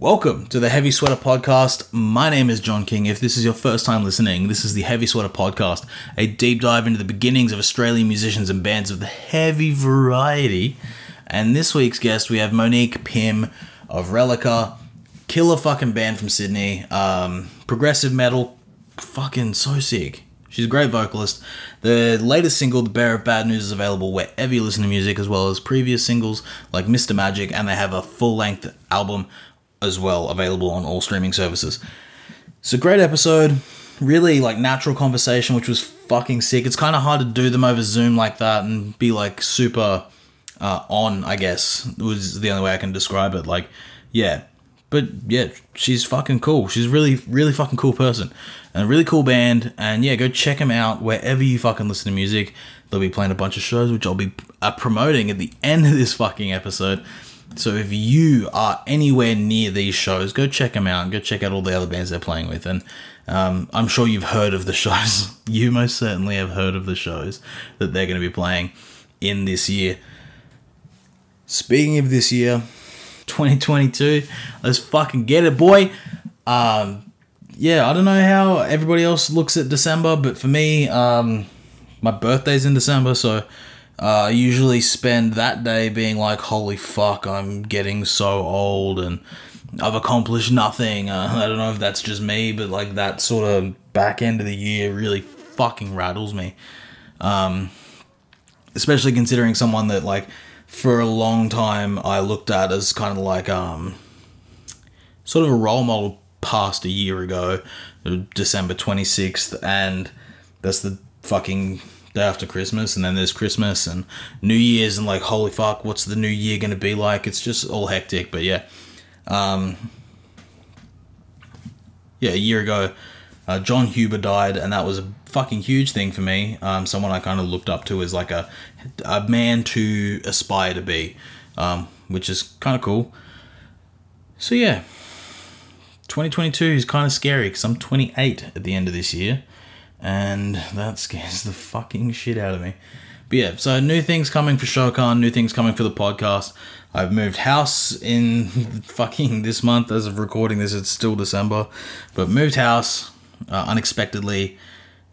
Welcome to the Heavy Sweater Podcast. My name is John King. If this is your first time listening, this is the Heavy Sweater Podcast, a deep dive into the beginnings of Australian musicians and bands of the heavy variety. And this week's guest, we have Monique Pym of Relica, killer fucking band from Sydney, um, progressive metal, fucking so sick. She's a great vocalist. The latest single, The Bearer of Bad News, is available wherever you listen to music, as well as previous singles like Mr. Magic, and they have a full length album as well available on all streaming services. It's a great episode, really like natural conversation, which was fucking sick. It's kind of hard to do them over Zoom like that and be like super uh, on, I guess, was the only way I can describe it. Like, yeah. But yeah, she's fucking cool. She's really, really fucking cool person and a really cool band. And yeah, go check them out wherever you fucking listen to music. They'll be playing a bunch of shows, which I'll be uh, promoting at the end of this fucking episode. So if you are anywhere near these shows, go check them out go check out all the other bands they're playing with. And um, I'm sure you've heard of the shows. you most certainly have heard of the shows that they're going to be playing in this year. Speaking of this year, 2022, let's fucking get it, boy. Um, yeah, I don't know how everybody else looks at December, but for me, um, my birthday's in December, so uh, I usually spend that day being like, holy fuck, I'm getting so old and I've accomplished nothing. Uh, I don't know if that's just me, but like that sort of back end of the year really fucking rattles me. Um, especially considering someone that like for a long time I looked at as kind of like um, sort of a role model past a year ago, December 26th, and that's the fucking after Christmas, and then there's Christmas and New Year's, and like, holy fuck, what's the new year gonna be like? It's just all hectic, but yeah. Um, yeah, a year ago, uh, Jon Huber died, and that was a fucking huge thing for me. Um, someone I kind of looked up to as like a, a man to aspire to be, um, which is kind of cool. So yeah, 2022 is kind of scary because I'm 28 at the end of this year and that scares the fucking shit out of me. But yeah, so new things coming for Shokan, new things coming for the podcast. I've moved house in fucking this month as of recording this. It's still December, but moved house uh, unexpectedly,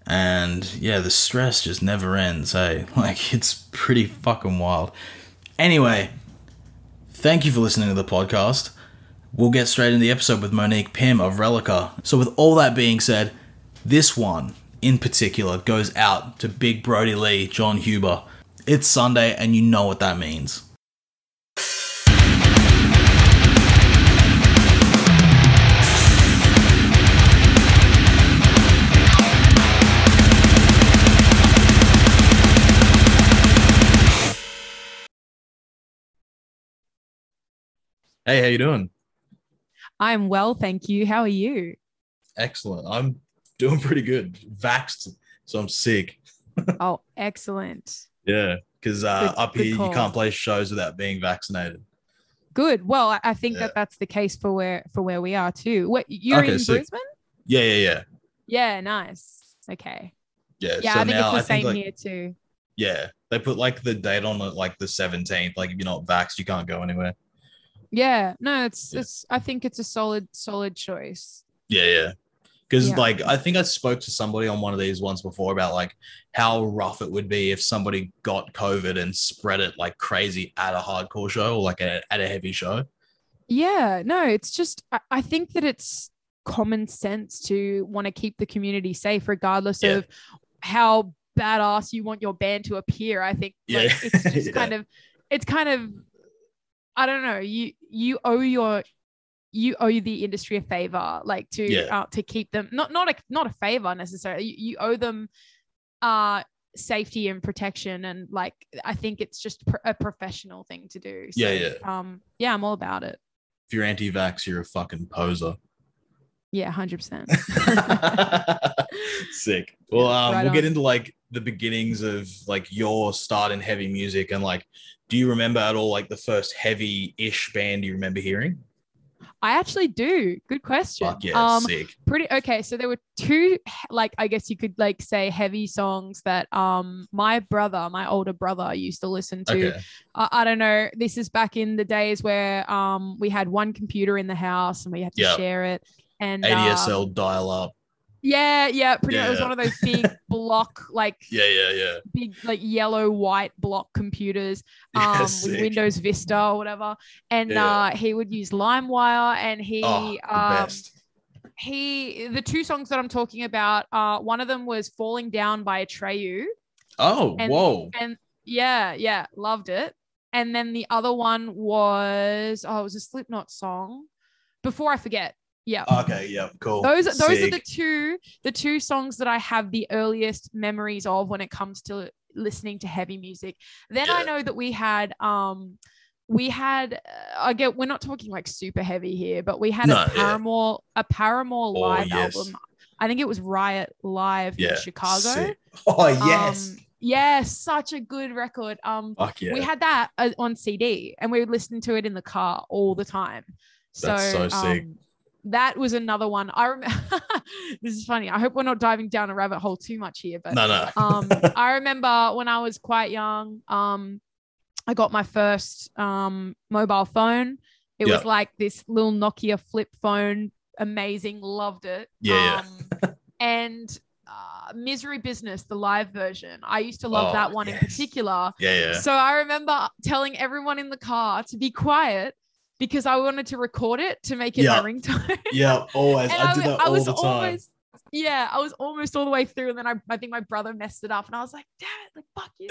and yeah, the stress just never ends. Hey, like it's pretty fucking wild. Anyway, thank you for listening to the podcast. We'll get straight into the episode with Monique Pym of Relica. So, with all that being said, this one in particular goes out to Big Brodie Lee, Jon Huber. It's Sunday, and you know what that means. Hey, how you doing? I'm well, thank you. How are you? Excellent. I'm doing pretty good. Vaxxed, so I'm sick. oh, excellent. Yeah, because uh, up here you can't play shows without being vaccinated. Good. Well, I think yeah. that that's the case for where for where we are too. What you're okay, in sick. Brisbane? Yeah, yeah, yeah. Yeah, nice. Okay. Yeah. Yeah, so I think now, it's the same like, here too. Yeah, they put like the date on it, like the 17th. Like if you're not vaxxed, you can't go anywhere. Yeah. No, it's yeah. it's. I think it's a solid solid choice. Yeah, yeah because yeah. like I think I spoke to somebody on one of these once before about like how rough it would be if somebody got COVID and spread it like crazy at a hardcore show or like a, at a heavy show. Yeah, no, it's just I, I think that it's common sense to want to keep the community safe regardless yeah. of how badass you want your band to appear. I think yeah. like, it's just yeah. kind of it's kind of I don't know, you you owe your you owe the industry a favor, like to yeah. uh, to keep them not not a not a favor necessarily. You, you owe them uh safety and protection, and like I think it's just pr- a professional thing to do. So, yeah, yeah. Um, yeah, I'm all about it. If you're anti-vax, you're a fucking poser. Yeah, hundred percent. Sick. Well, um, right we'll on. get into like the beginnings of like your start in heavy music and like, do you remember at all like the first heavy-ish band you remember hearing? I actually do. Good question. Fuck yeah, um, sick. Pretty okay. So there were two, like I guess you could like say heavy songs that um my brother, my older brother, used to listen to. Okay. Uh, I don't know. This is back in the days where um we had one computer in the house and we had to yep. share it. And ADSL um, dial up. Yeah, yeah, pretty yeah. much. It was one of those big block, like yeah, yeah, yeah, big like yellow white block computers, um, with Windows Vista or whatever. And uh, he would use LimeWire, and he oh, um, he the two songs that I'm talking about, uh, one of them was "Falling Down" by Atreyu. Oh, and, whoa! And yeah, yeah, loved it. And then the other one was oh, it was a Slipknot song. Before I forget, yeah. Okay. Yeah. Cool. Those those Sick. are the two the two songs that I have the earliest memories of when it comes to listening to heavy music. Then yeah. I know that we had um we had uh, I get we're not talking like super heavy here, but we had no, a Paramore yeah. a Paramore oh, live yes. album. I think it was Riot Live yeah. in Chicago. Sick. Oh yes. Um, yeah, such a good record. Um, yeah. we had that uh, on CD, and we would listen to it in the car all the time. That's so, so sick. Um, that was another one. I remember this is funny. I hope we're not diving down a rabbit hole too much here, but no, no. um, I remember when I was quite young, um, I got my first um mobile phone. It was like this little Nokia flip phone, amazing, loved it. Yeah. Um, and uh, Misery Business, the live version. I used to love oh, that one yes. in particular. Yeah, yeah. So I remember telling everyone in the car to be quiet because I wanted to record it to make it yeah. my ringtone. yeah, always. I, I do that I, all the time. Almost, yeah, I was almost all the way through, and then I, I think my brother messed it up, and I was like, "Damn it! Like fuck you!"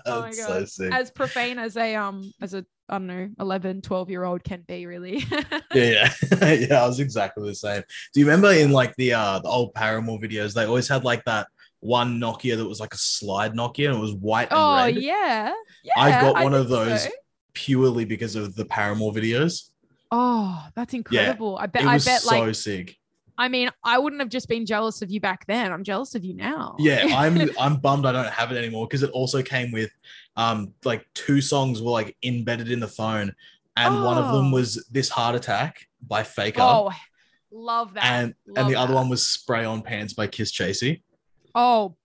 oh my god, so as profane as a um as a I don't know 11, 12 year old can be, really. yeah, yeah, yeah. I was exactly the same. Do you remember in like the uh the old Paramore videos? They always had like that one Nokia that was like a slide Nokia, and it was white. oh red. yeah, yeah. I got one I of those. So purely because of the Paramore videos. Oh, that's incredible. Yeah, I bet I bet so like sick. I mean, I wouldn't have just been jealous of you back then. I'm jealous of you now. Yeah, I'm I'm bummed I don't have it anymore because it also came with um like two songs were like embedded in the phone and oh. one of them oh. was This Heart Attack by Faker. Oh, love that. And love and the that. other one was Spray on Pants by Kisschasy. Oh,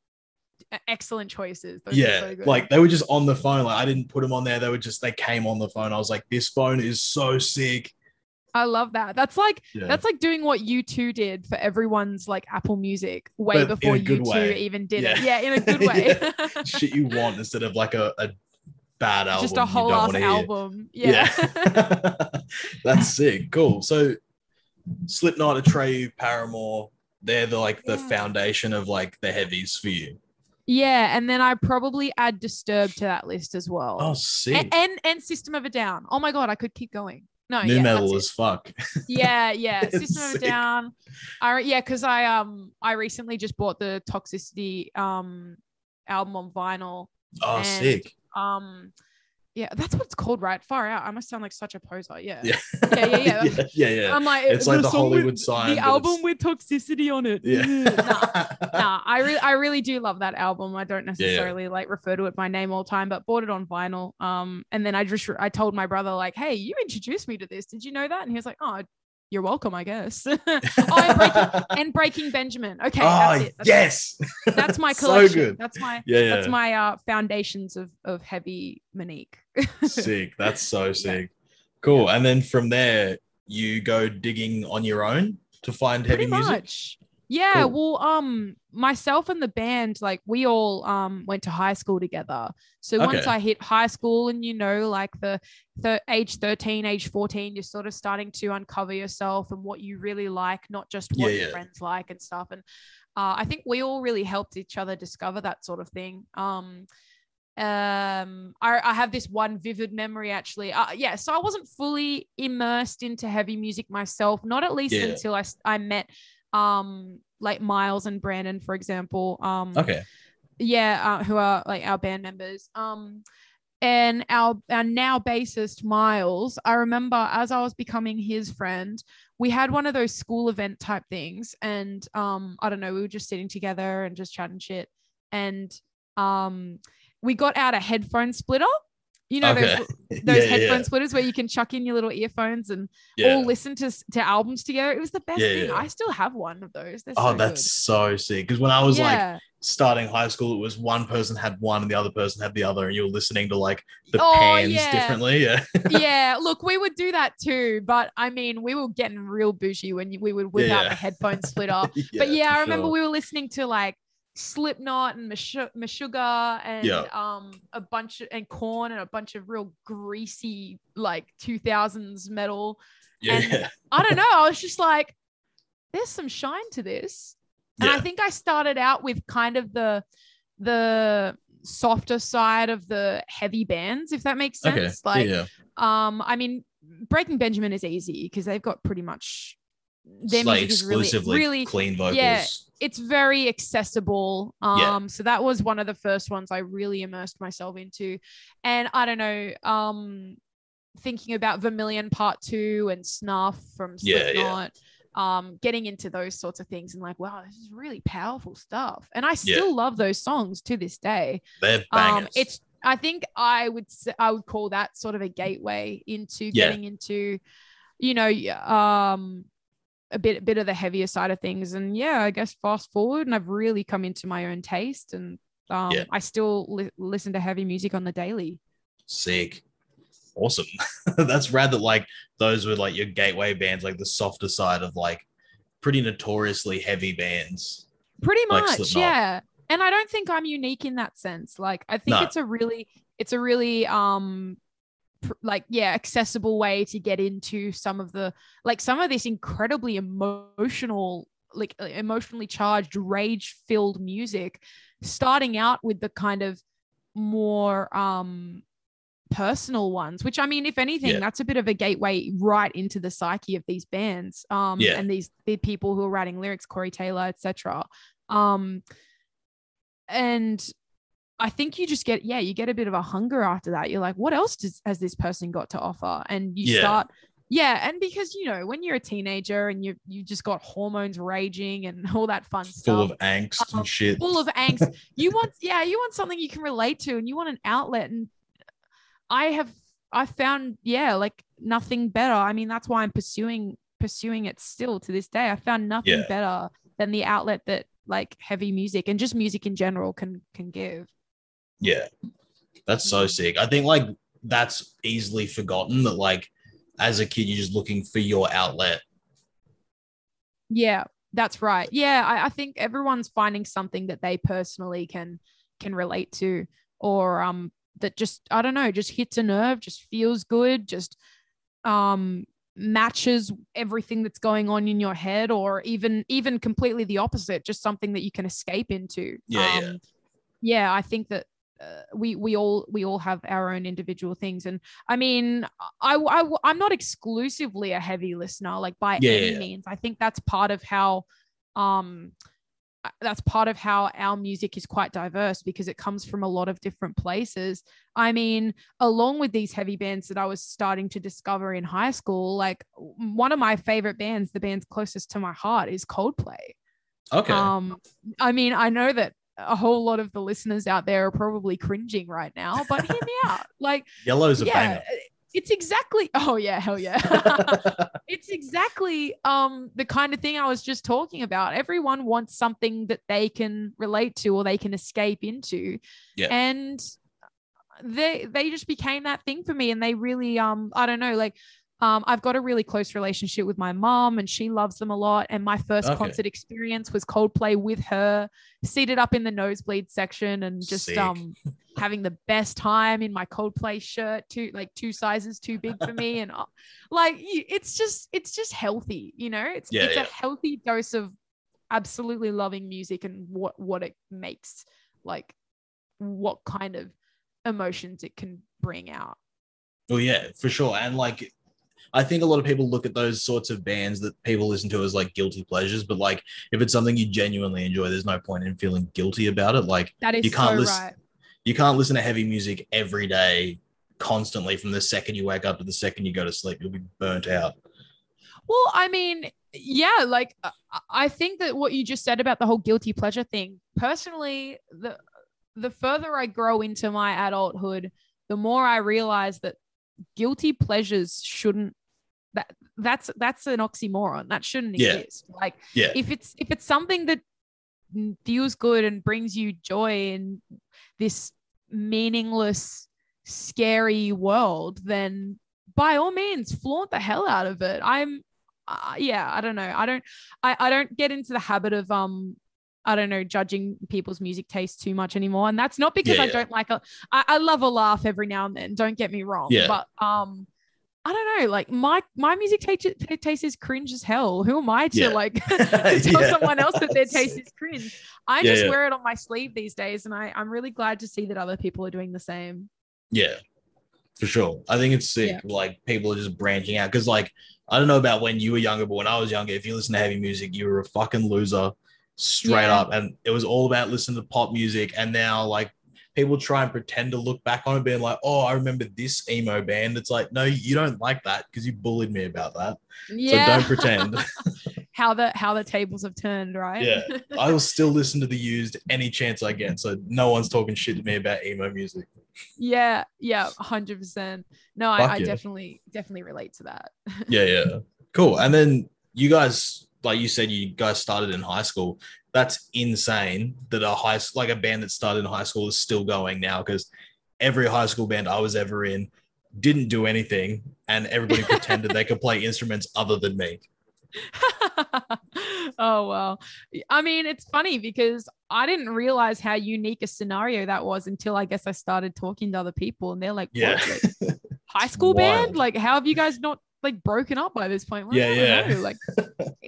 excellent choices. Those yeah, so like they were just on the phone. Like I didn't put them on there. They were just they came on the phone. I was like, this phone is so sick. I love that. That's like yeah. that's like doing what U2 did for everyone's like Apple Music way but before U2 even did yeah. it. Yeah, in a good way. Shit you want instead of like a, a bad album. Just a whole ass album. Yeah. yeah. that's sick. Cool. So Slipknot, Atreyu, Paramore, they're the like the foundation of like the heavies for you. Yeah, and then I probably add Disturbed to that list as well. Oh, sick. And, and, and System of a Down. Oh my god, I could keep going. No, new yeah, metal as fuck. Yeah, yeah. System of a Down. I yeah, because I um I recently just bought the Toxicity um album on vinyl. Oh, and, sick. Um yeah, that's what it's called, right? Far out. I must sound like such a poser. Yeah. Yeah. Yeah. Yeah. Yeah. yeah, yeah, yeah. I'm like, it's like the Hollywood with, sign. The album with toxicity on it. Yeah. nah, nah, I really, I really do love that album. I don't necessarily yeah, like refer to it by name all the time, but bought it on vinyl. Um, and then I just, I told my brother like, hey, you introduced me to this. Did you know that? And he was like, oh, you're welcome, I guess. oh, and breaking, and breaking, Benjamin. Okay, oh, that's it. That's yes, that's my collection. so good. That's my yeah, yeah. That's my uh, foundations of of heavy Monique. Sick. That's so sick. Cool. And then from there, you go digging on your own to find heavy Pretty music. Much. Yeah, cool. well, um, myself and the band, like we all um went to high school together. So okay. once I hit high school, and you know, like the the age thirteen, age fourteen, you're sort of starting to uncover yourself and what you really like, not just what yeah, your yeah. friends like and stuff. And uh, I think we all really helped each other discover that sort of thing. Um, um I, I have this one vivid memory actually uh, yeah so i wasn't fully immersed into heavy music myself not at least yeah. until i i met um like Miles and Brandon, for example. Um, okay. Yeah, uh, who are like our band members. Um, and our our now bassist Miles, I remember as I was becoming his friend, we had one of those school event type things, and um, I don't know, we were just sitting together and just chatting shit, and um, we got out a headphone splitter You know okay. those, those yeah, headphone yeah. splitters where you can chuck in your little earphones and yeah. all listen to to albums together. It was the best thing. I still have one of those. They're oh, so that's good. so sick. Because when I was like starting high school, it was one person had one and the other person had the other, and you were listening to like the oh, pans differently. Yeah. yeah. Look, we would do that too, but I mean, we were getting real bougie when we would whip out the headphone splitter. but yeah, I remember sure. we were listening to like Slipknot and Meshuggah and yeah. um a bunch of, and Korn and a bunch of real greasy like 2000s metal. Yeah. And I don't know. I was just like, there's some shine to this. And yeah. I think I started out with kind of the the softer side of the heavy bands, if that makes sense. Okay. Like, yeah. um, I mean, Breaking Benjamin is easy because they've got pretty much their like is really, really clean vocals. Yeah, it's very accessible. Um, yeah. so that was one of the first ones I really immersed myself into. And I don't know, um, thinking about Vermilion Part Two and Snuff from Slipknot. Yeah, yeah. Um, getting into those sorts of things and like, wow, this is really powerful stuff. And I still yeah. love those songs to this day. They're um, bangers. Um, it's I think I would I would call that sort of a gateway into yeah. getting into, you know, um, a bit bit of the heavier side of things. And yeah, I guess fast forward, and I've really come into my own taste, and um, yeah. I still li- listen to heavy music on the daily. Sick, awesome. That's rad. That like those were like your gateway bands, like the softer side of like pretty notoriously heavy bands. Pretty much, yeah. And I don't think I'm unique in that sense. Like I think no. it's a really it's a really um like yeah accessible way to get into some of the like some of this incredibly emotional like emotionally charged rage filled music starting out with the kind of more um personal ones which i mean if anything yeah. that's a bit of a gateway right into the psyche of these bands um yeah. and these the people who are writing lyrics corey taylor etc um and I think you just get, yeah, you get a bit of a hunger after that. You're like, what else does, has this person got to offer? And you yeah. start, yeah. And because, you know, when you're a teenager and you, you just got hormones raging and all that fun full stuff. Full of angst um, and shit. Full of angst. you want, yeah, you want something you can relate to and you want an outlet. And I have, I found, yeah, like nothing better. I mean, that's why I'm pursuing, pursuing it still to this day. I found nothing yeah. better than the outlet that like heavy music and just music in general can, can give. Yeah. That's so sick. I think like that's easily forgotten that like as a kid you're just looking for your outlet. Yeah, that's right. Yeah, I, I think everyone's finding something that they personally can can relate to or um that just I don't know, just hits a nerve, just feels good, just um matches everything that's going on in your head or even even completely the opposite just something that you can escape into yeah um, yeah. yeah i think that uh, we we all we all have our own individual things and i mean I, I i'm not exclusively a heavy listener like by yeah, any yeah. means i think that's part of how um uh, that's part of how our music is quite diverse because it comes from a lot of different places. I mean, along with these heavy bands that I was starting to discover in high school, like one of my favorite bands, the band's closest to my heart is Coldplay. Okay. Um, I mean, I know that a whole lot of the listeners out there are probably cringing right now, but hear me out. Like yellow's a yeah, banger. It's exactly oh yeah, hell yeah. it's exactly um the kind of thing I was just talking about. Everyone wants something that they can relate to or they can escape into. Yeah. And they they just became that thing for me and they really um I don't know like um, I've got a really close relationship with my mom, and she loves them a lot. And my first okay. concert experience was Coldplay with her, seated up in the nosebleed section, and just Sick. um having the best time in my Coldplay shirt, two like two sizes too big for me, and uh, like it's just it's just healthy, you know. It's yeah, it's yeah. a healthy dose of absolutely loving music and what what it makes, like what kind of emotions it can bring out. Oh yeah, for sure. And like I think a lot of people look at those sorts of bands that people listen to as like guilty pleasures, but like if it's something you genuinely enjoy, there's no point in feeling guilty about it. Like that is you can't so listen, right. You can't listen to heavy music every day, constantly from the second you wake up to the second you go to sleep. You'll be burnt out. Well, I mean, yeah, like uh, I think that what you just said about the whole guilty pleasure thing, personally, the the further I grow into my adulthood, the more I realize that guilty pleasures shouldn't that that's that's an oxymoron that shouldn't yeah. exist like yeah. if it's if it's something that feels good and brings you joy in this meaningless scary world then by all means flaunt the hell out of it i'm uh, yeah i don't know i don't I, I don't get into the habit of um I don't know, judging people's music taste too much anymore. And that's not because yeah, I yeah. don't like a I, I love a laugh every now and then. Don't get me wrong. Yeah. But um I don't know, like my my music taste, taste is cringe as hell. Who am I to yeah. like to tell yeah. someone else that their taste is cringe? I yeah, just wear it on my sleeve these days, and I I'm really glad to see that other people are doing the same. Yeah, for sure. I think it's sick. Like people are just branching out because, like, I don't know about when you were younger, but when I was younger, if you listen to heavy music, you were a fucking loser, straight up, and it was all about listening to pop music. And now, like people try and pretend to look back on it being like, oh, I remember this emo band. It's like, no, you don't like that because you bullied me about that. Yeah. So don't pretend. how the how the tables have turned, right? Yeah. I will still listen to the used any chance I get. So no one's talking shit to me about emo music. Yeah, yeah, hundred percent. No, I, I yeah. definitely definitely relate to that. yeah, yeah. Cool. And then you guys, like you said, you guys started in high school that's insane that a high like a band that started in high school is still going now because every high school band I was ever in didn't do anything and everybody pretended they could play instruments other than me. oh well. I mean, it's funny because I didn't realize how unique a scenario that was until I guess I started talking to other people and they're like, yeah. Like, high school band? Like, how have you guys not like broken up by this point? Well, yeah, yeah. Know. Like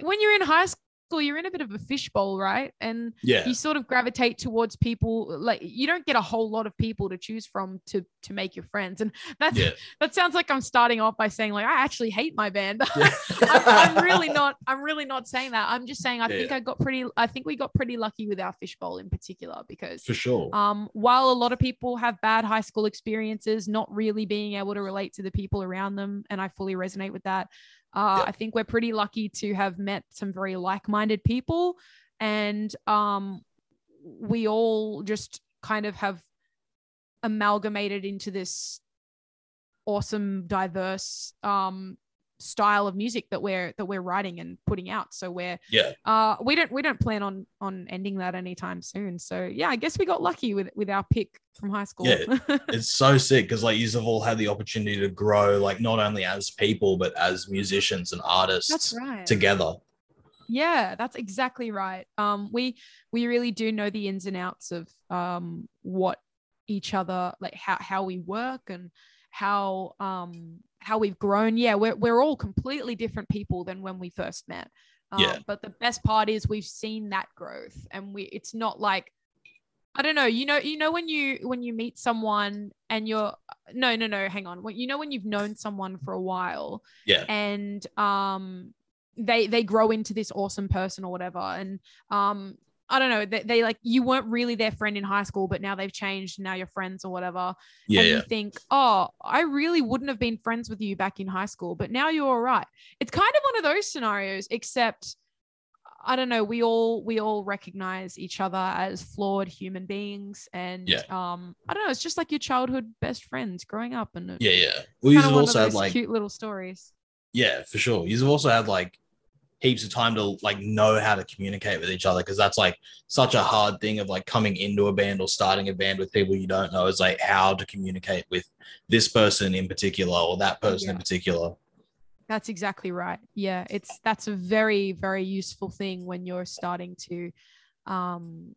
when you're in high school school, you're in a bit of a fishbowl, right? And yeah. you sort of gravitate towards people like you don't get a whole lot of people to choose from to to make your friends. And that's yeah. that sounds like I'm starting off by saying like I actually hate my band. Yeah. I'm, I'm, really not. I'm really not saying that. I'm just saying I think I got pretty. I think we got pretty lucky with our fishbowl in particular because for sure. Um, while a lot of people have bad high school experiences, not really being able to relate to the people around them, and I fully resonate with that. Uh, I think we're pretty lucky to have met some very like-minded people, and um, we all just kind of have amalgamated into this awesome, diverse um, style of music that we're that we're writing and putting out. So we're yeah. uh we don't we don't plan on on ending that anytime soon. So yeah i guess we got lucky with with our pick from high school. Yeah. It's so sick because like you've all had the opportunity to grow like not only as people but as musicians and artists that's right. together. Yeah that's exactly right. Um we we really do know the ins and outs of um what each other like how how we work and how um how we've grown. Yeah, we're we're all completely different people than when we first met. Um, yeah. But the best part is we've seen that growth, and we it's not like I don't know. You know, you know when you when you meet someone and you're no no no hang on. You know when you've known someone for a while. Yeah. And um they they grow into this awesome person or whatever and um I don't know. They, they, like you weren't really their friend in high school, but now they've changed. Now you're friends or whatever. Yeah. And yeah. you think, oh, I really wouldn't have been friends with you back in high school, but now you're all right. It's kind of one of those scenarios, except I don't know. We all we all recognize each other as flawed human beings, and yeah. um, I don't know. It's just like your childhood best friends growing up, and yeah, yeah. Well, you've also had like cute little stories. Yeah, for sure. You've also had like heaps of time to like know how to communicate with each other because that's like such a hard thing of like coming into a band or starting a band with people you don't know is like how to communicate with this person in particular or that person yeah. in particular that's exactly right yeah it's that's a very very useful thing when you're starting to um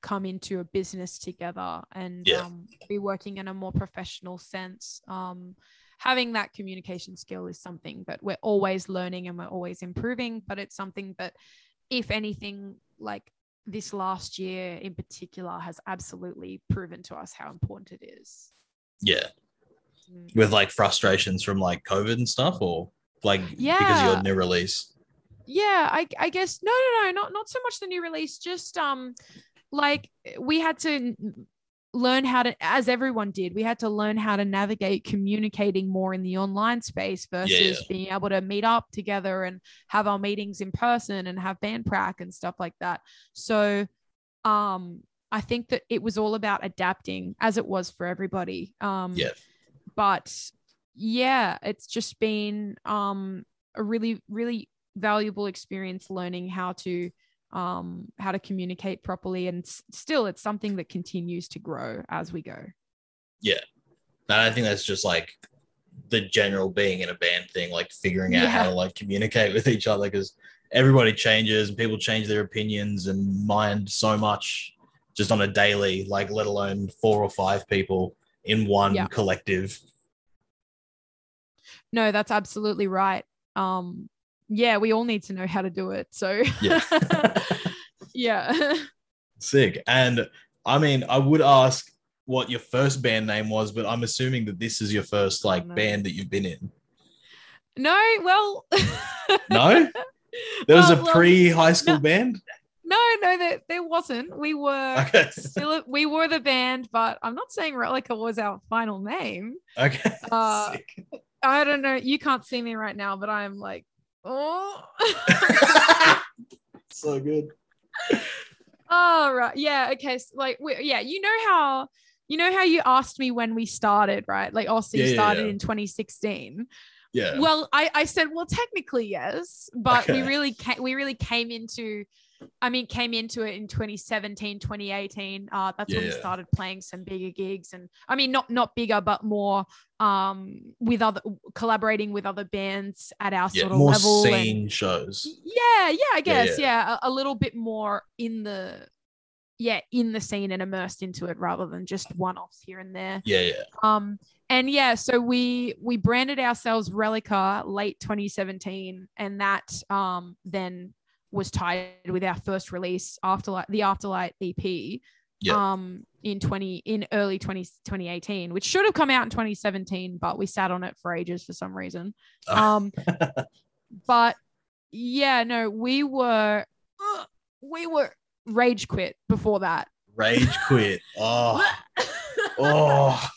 come into a business together and yeah. um, be working in a more professional sense um having that communication skill is something that we're always learning and we're always improving but it's something that if anything like this last year in particular has absolutely proven to us how important it is. Yeah. Mm. with like frustrations from like covid and stuff or like yeah because you're new release? Yeah I, I guess no no no not not so much the new release just um like we had to learn how to as everyone did we had to learn how to navigate communicating more in the online space versus yeah, yeah. being able to meet up together and have our meetings in person and have band prac and stuff like that so um I think that it was all about adapting as it was for everybody. Um, yeah. But yeah, it's just been um, a really, really valuable experience learning how to um, how to communicate properly. And s- still, it's something that continues to grow as we go. Yeah. And I think that's just like the general being in a band thing, like figuring out Yeah. how to like communicate with each other because everybody changes and people change their opinions and mind so much just on a daily, like let alone four or five people in one Yeah. collective. No, that's absolutely right. Um, yeah, we all need to know how to do it. So Yeah. yeah. Sick. And I mean, I would ask what your first band name was, but I'm assuming that this is your first like no. band that you've been in. no, well, No? There was Well, a pre high school no. band? no, no, there, there wasn't. We were Okay. still we were the band, but I'm not saying Relica was our final name. Okay. Uh. I don't know. You can't see me right now, but I'm like, oh, so good. oh right, yeah, okay. So like, we, yeah, you know how you know how you asked me when we started, right? Like, oh, you Yeah, yeah, started yeah. in 2016. Yeah. Well, I, I said, well, technically yes, but we really ca- we really came into, I mean, came into it in 2017, 2018. Uh, that's when we Yeah. started playing some bigger gigs, and I mean, not not bigger, but more um with other collaborating with other bands at our yeah. sort of More level. and- scene shows. yeah, yeah, I Yeah, guess, yeah, a, a little bit more in the, yeah, in the scene and immersed into it rather than just one-offs here and there. Yeah, yeah. Um, and yeah, so we we branded ourselves Relica late 2017, and that um then was tied with our first release, Afterlight, the Afterlight EP, Yeah. um in 20 in early 20, 2018, which should have come out in 2017, but we sat on it for ages for some reason. Oh. Um, but yeah, no, we were we were rage quit before that. Rage quit. Oh, oh.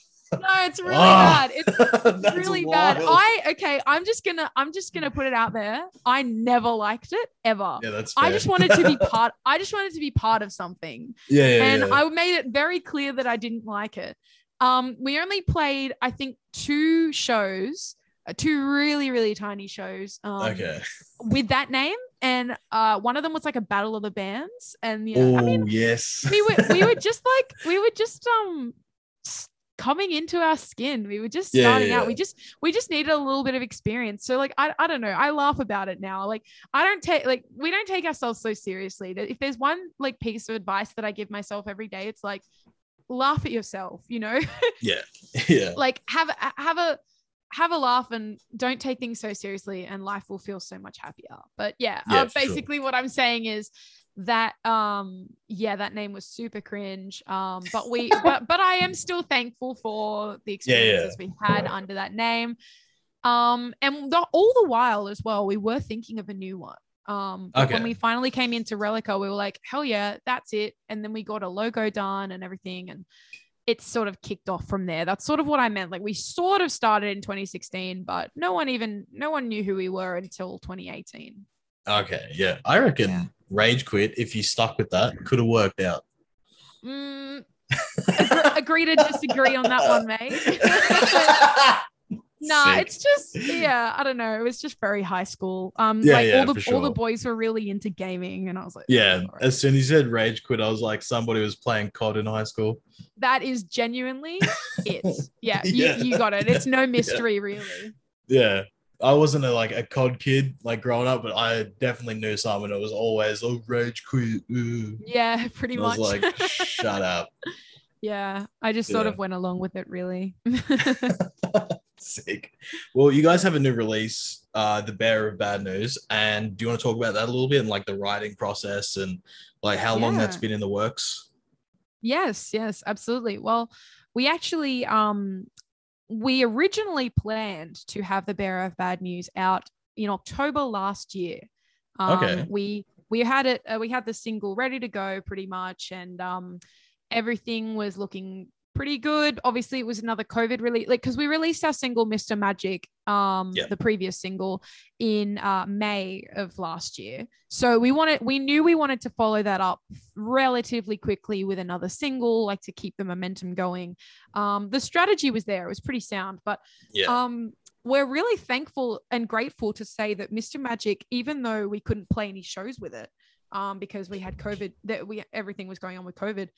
No, it's really Ah, bad. It's really bad. I okay, I'm just gonna I'm just gonna put it out there. I never liked it ever. Yeah, that's I just wanted to be part I just wanted to be part of something. Yeah, yeah, and yeah. I made it very clear that I didn't like it. Um we only played I think two shows, uh, two really really tiny shows um okay. with that name and uh one of them was like a battle of the bands and yeah, Oh, I mean yes. we were we were just like we were just um coming into our skin. We were just Yeah, starting yeah, out we just we just needed a little bit of experience. So like I, I don't know. I laugh about it now. Like i don't take like we don't take ourselves so seriously. That if there's one like piece of advice that i give myself every day it's like laugh at yourself you know? Yeah. Yeah. like have a have a have a laugh and don't take things so seriously and life will feel so much happier. But yeah, Yeah, uh, for sure. basically what i'm saying is that um yeah that name was super cringe um but we but but i am still thankful for the Yeah, yeah. experiences we had under that name um and the, all the while as well we were thinking of a new one um but when we finally came into relica we were like hell yeah that's it and then we got a logo done and everything and it's sort of kicked off from there. That's sort of what I meant. Like we sort of started in 2016, but no one even no one knew who we were until 2018. Okay. Yeah. I reckon Yeah. Rage Quit, if you stuck with that, could have worked out. Mm, agree, to disagree on that one, mate. nah, it's just yeah, I don't know. It was just very high school. Um, Yeah, like yeah, all the for all the boys were really into gaming, and I was like, Yeah. "Oh, all right." As soon as you said Rage Quit, I was like, somebody was playing COD in high school. that is genuinely it. Yeah, you, Yeah. you got it. It's no mystery, really. Yeah. I wasn't a, like a COD kid like growing up, but I definitely knew someone that was always, oh, Rage Quit. Ooh. Yeah, pretty much. was like, shut up. Yeah, I just sort of went along with it, really. Sick. Well, you guys have a new release, uh, The Bearer of Bad News. And do you want to talk about that a little bit and like the writing process and like how long that's been in the works? yes, yes, absolutely. Well, we actually um we originally planned to have the bearer of bad news out in October last year. Um, Okay. We we had it. Uh, we had the single ready to go, pretty much, and um, everything was looking pretty good. Obviously, it was another COVID release, like because we released our single "Mr. Magic," um, yep. the previous single in uh, May of last year. So we wanted, we knew we wanted to follow that up relatively quickly with another single, like to keep the momentum going. Um, the strategy was there; it was pretty sound, but yeah. um, we're really thankful and grateful to say that Mr. Magic, even though we couldn't play any shows with it, um, because we had COVID, that we everything was going on with COVID.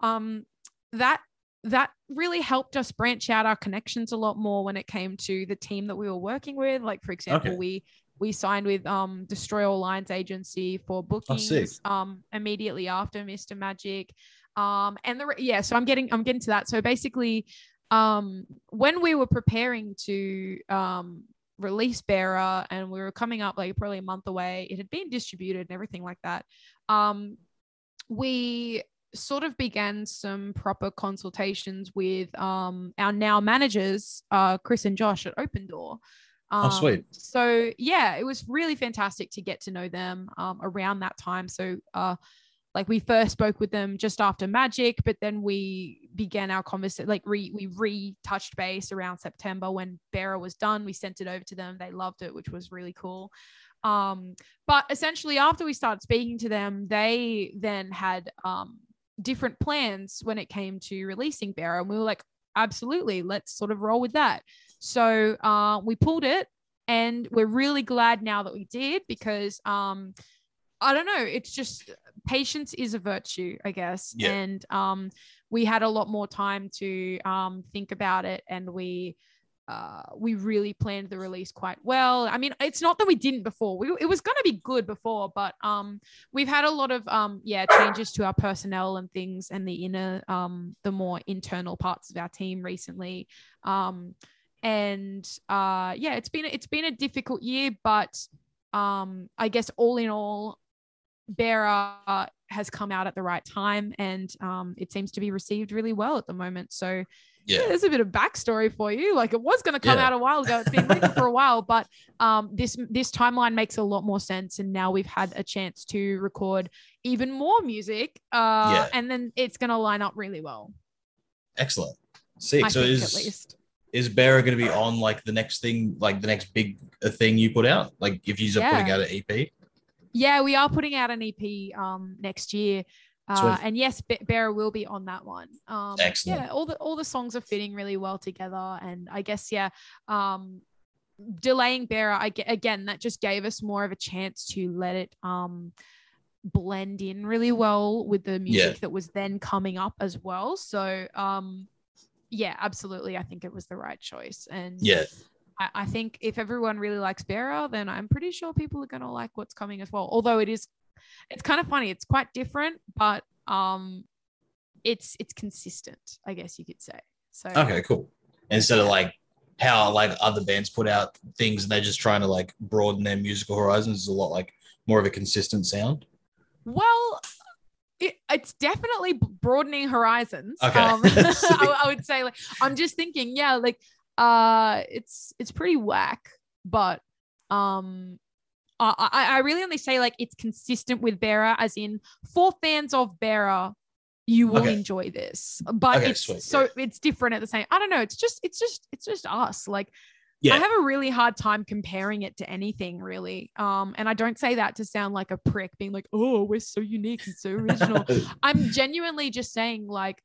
Um, that that really helped us branch out our connections a lot more when it came to the team that we were working with. Like for example, okay. we we signed with um Destroy All Lines agency for oh, bookings oh, um immediately after Mr. Magic. Um and the yeah, so I'm getting I'm getting to that. So basically um when we were preparing to um release Bearer and we were coming up like probably a month away, it had been distributed and everything like that. Um we sort of began some proper consultations with um, our now managers, uh, Chris and Josh at Open Door. Um, oh, sweet. So yeah, it was really fantastic to get to know them um, around that time. So uh, like we first spoke with them just after Magic, but then we began our conversation. Like re- we retouched base around September when Bearer was done. We sent it over to them. They loved it, which was really cool. Um, but essentially, after we started speaking to them, they then had um, different plans when it came to releasing Bearer. And we were like, absolutely, let's sort of roll with that. So uh, we pulled it and we're really glad now that we did because um, I don't know, it's just patience is a virtue, I guess. Yeah. And um, we had a lot more time to um, think about it and we uh, we really planned the release quite well. I mean, it's not that we didn't before. We, it was going to be good before, but um, we've had a lot of um, yeah changes to our personnel and things, and the inner um, the more internal parts of our team recently. Um, and uh, yeah, it's been it's been a difficult year, but um, I guess all in all, Bearer has come out at the right time, and um, it seems to be received really well at the moment. So yeah. yeah. there's a bit of backstory for you. Like it was going to come yeah. out a while ago. It's been for a while, but um, this this timeline makes a lot more sense. And now we've had a chance to record even more music, uh, yeah. and then it's going to line up really well. Excellent. Sick. I so is at least. is Bearer going to be on like the next thing, like the next big uh, thing you put out? Like if you're yeah. putting out an EP? Yeah, we are putting out an EP um, next year. Uh, and yes, Bearer will be on that one. Um, Excellent. Yeah, all the all the songs are fitting really well together, and I guess yeah, um, delaying Bearer, I get again that just gave us more of a chance to let it um blend in really well with the music yeah. that was then coming up as well. So um, yeah, absolutely, I think it was the right choice, and yeah. I, I think if everyone really likes Bearer, then I'm pretty sure people are going to like what's coming as well. Although it is it's kind of funny. It's quite different, but um, it's it's consistent, I guess you could say. So okay, cool. Instead of like how like other bands put out things and they're just trying to like broaden their musical horizons, is a lot like more of a consistent sound. Well, it, it's definitely broadening horizons. Okay. Um, I, I, would say like I'm just thinking, yeah, like uh it's it's pretty whack, but um I, I really only say like it's consistent with Bearer, as in for fans of Bearer, you will okay. enjoy this. But okay, it's sweet, so yeah. it's different at the same. I don't know. It's just it's just it's just us. Like yeah. I have a really hard time comparing it to anything really. Um, and I don't say that to sound like a prick, being like, oh, we're so unique and so original. I'm genuinely just saying like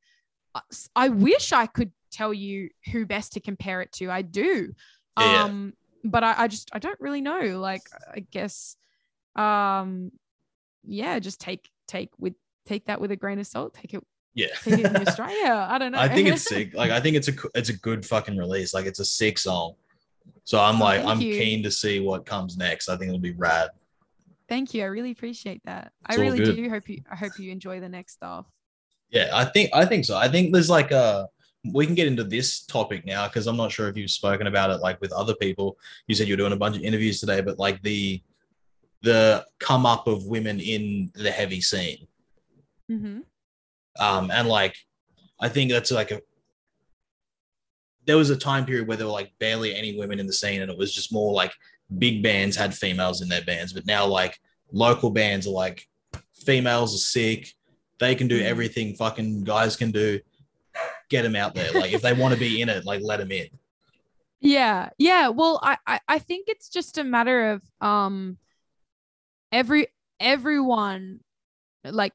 uh, I wish I could tell you who best to compare it to. I do. Yeah, um but I, I just I don't really know. Like I guess um yeah, just take take with take that with a grain of salt. Take it yeah. take it in Australia. I don't know. I think it's sick. Like I think it's a it's a good fucking release. Like it's a sick song. So I'm oh, like I'm you. keen to see what comes next. I think it'll be rad. Thank you. I really appreciate that. It's I really good. do hope you I hope you enjoy the next stuff. Yeah, I think I think so. I think there's like a we can get into this topic now because I'm not sure if you've spoken about it like with other people. You said you're doing a bunch of interviews today, but like the the come up of women in the heavy scene. Mm-hmm. Um, and like I think that's like a there was a time period where there were like barely any women in the scene, and it was just more like big bands had females in their bands, but now like local bands are like females are sick, they can do mm-hmm. everything fucking guys can do get them out there. Like if they want to be in it, like let them in. Yeah, yeah. Well, I, I I think it's just a matter of um every everyone like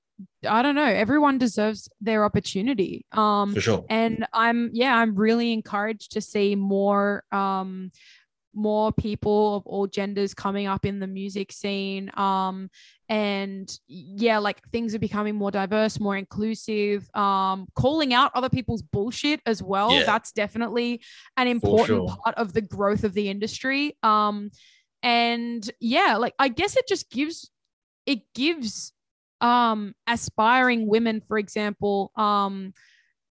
I don't know, everyone deserves their opportunity. Um for sure. And I'm yeah, I'm really encouraged to see more um more people of all genders coming up in the music scene um and yeah like things are becoming more diverse more inclusive um calling out other people's bullshit as well yeah. that's definitely an important sure. part of the growth of the industry um and yeah like i guess it just gives it gives um aspiring women for example um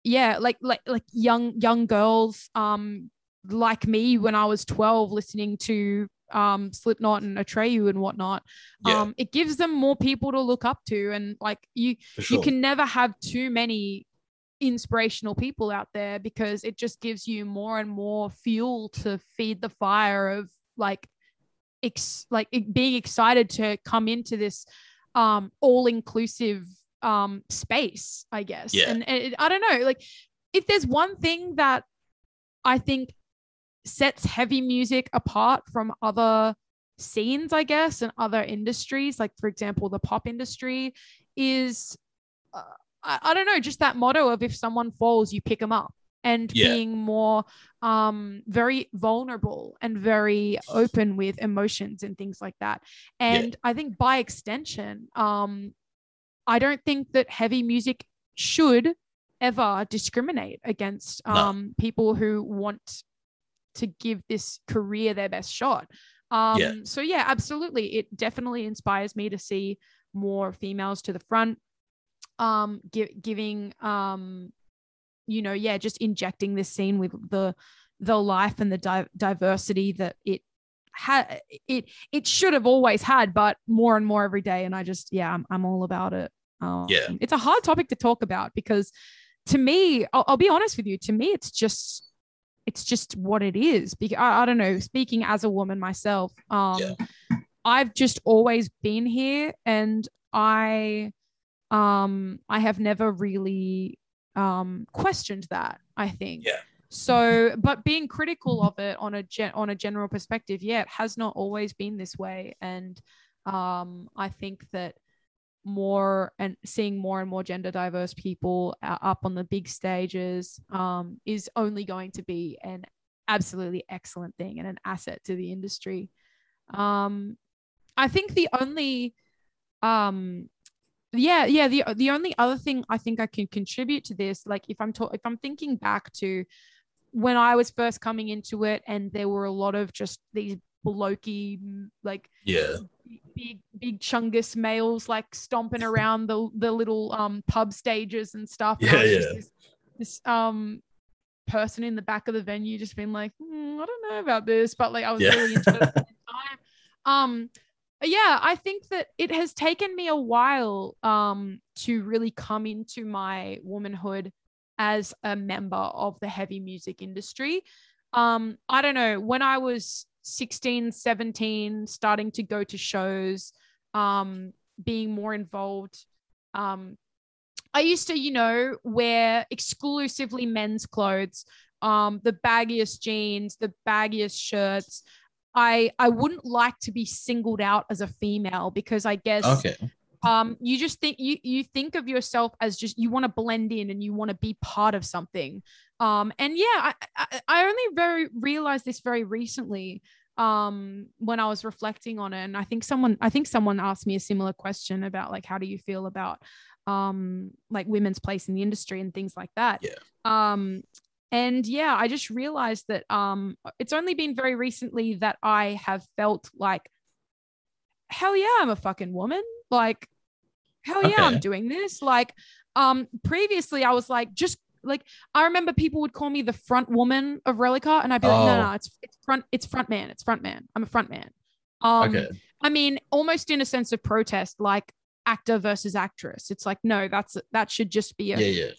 yeah like like like young young girls um like me when I was 12 listening to um Slipknot and Atreyu and whatnot. Yeah. Um, it gives them more people to look up to. And like you sure. you can never have too many inspirational people out there because it just gives you more and more fuel to feed the fire of like ex- like being excited to come into this um all-inclusive um space i guess yeah. and it, i don't know like if there's one thing that i think sets heavy music apart from other scenes, I guess, and other industries, like for example, the pop industry, is uh, I, I, don't know, just that motto of if someone falls, you pick them up, and yeah. being more um, very vulnerable and very open with emotions and things like that. And yeah. I think by extension, um, I don't think that heavy music should ever discriminate against um, no. people who want to give this career their best shot. Um, yeah. So yeah, absolutely, it definitely inspires me to see more females to the front, um, gi- giving, um, you know, yeah, just injecting this scene with the the life and the di- diversity that it had it it should have always had but more and more every day and i just yeah i'm, I'm all about it um, yeah it's a hard topic to talk about because to me I'll, I'll, be honest with you to me it's just it's just what it is. Because I, I don't know. Speaking as a woman myself, um, yeah. I've just always been here, and I, um, I have never really um questioned that. I think. Yeah. So, but being critical of it on a gen- on a general perspective, yeah, it has not always been this way, and um, I think that more and seeing more and more gender diverse people up on the big stages um, is only going to be an absolutely excellent thing and an asset to the industry. Um, I think the only, um, yeah, yeah, the the only other thing I think I can contribute to this, like if I'm ta- if I'm thinking back to when I was first coming into it, and there were a lot of just these blokey like yeah big big chungus males like stomping around the the little um pub stages and stuff. Yeah, and yeah. This, this, um person in the back of the venue just been like, mm, I don't know about this, but like I was yeah. really into it time. Um, yeah, I think that it has taken me a while um to really come into my womanhood as a member of the heavy music industry. Um, I don't know when I was 16, 17, starting to go to shows, um, being more involved. Um, I used to, you know, wear exclusively men's clothes, um, the baggiest jeans, the baggiest shirts. I I wouldn't like to be singled out as a female because I guess okay. Um you just think you you think of yourself as just you want to blend in and you want to be part of something. Um, and yeah, I, I, I only very realized this very recently um when i was reflecting on it. And i think someone i think someone asked me a similar question about like how do you feel about um like women's place in the industry and things like that. Yeah. Um and yeah i just realized that um it's only been very recently that i have felt like hell yeah i'm a fucking woman. Like hell yeah okay. i'm doing this like um previously i was like just like I remember people would call me the front woman of Relica, and I'd be like, oh. no, no, it's it's front, it's front man, it's front man. I'm a front man. Um, okay. I mean, almost in a sense of protest, like actor versus actress. It's like, no, that's that should just be a yeah, yeah.